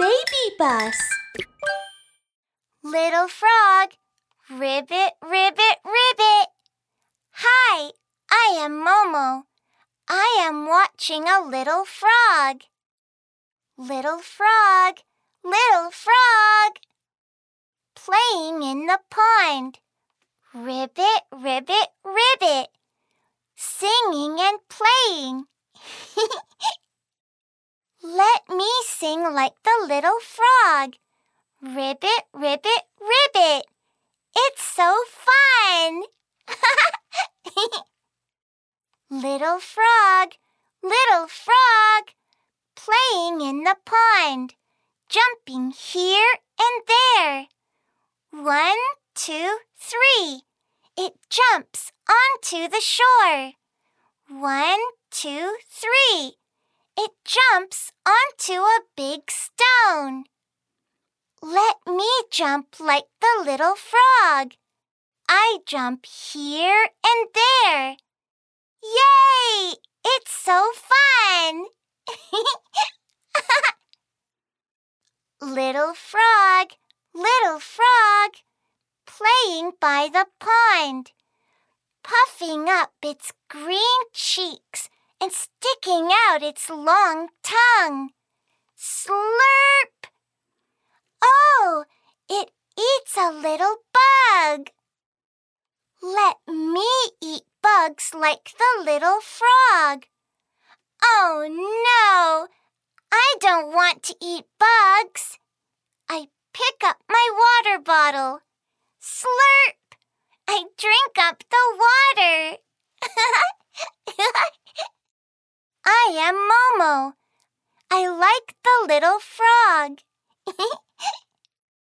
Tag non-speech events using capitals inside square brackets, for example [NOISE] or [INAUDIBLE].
baby bus. Little frog, ribbit, ribbit, ribbit. Hi, I am Momo. I am watching a little frog. Little frog, little frog. Playing in the pond. Ribbit, ribbit, ribbit. Singing and playing. Let me sing like the little frog. Ribbit, ribbit, ribbit. It's so fun. [LAUGHS] little frog, little frog, playing in the pond, jumping here and there. One, two, three. It jumps onto the shore. One, two, three. It jumps onto a big stone. Let me jump like the little frog. I jump here and there. Yay! It's so fun! [LAUGHS] little frog, little frog, playing by the pond, puffing up its green cheeks and sticking out its long tongue. Slurp! Oh, it eats a little bug. Let me eat bugs like the little frog. Oh no, I don't want to eat bugs. I pick up my water bottle. Slurp! I drink up the water. I. I like the little frog. [LAUGHS]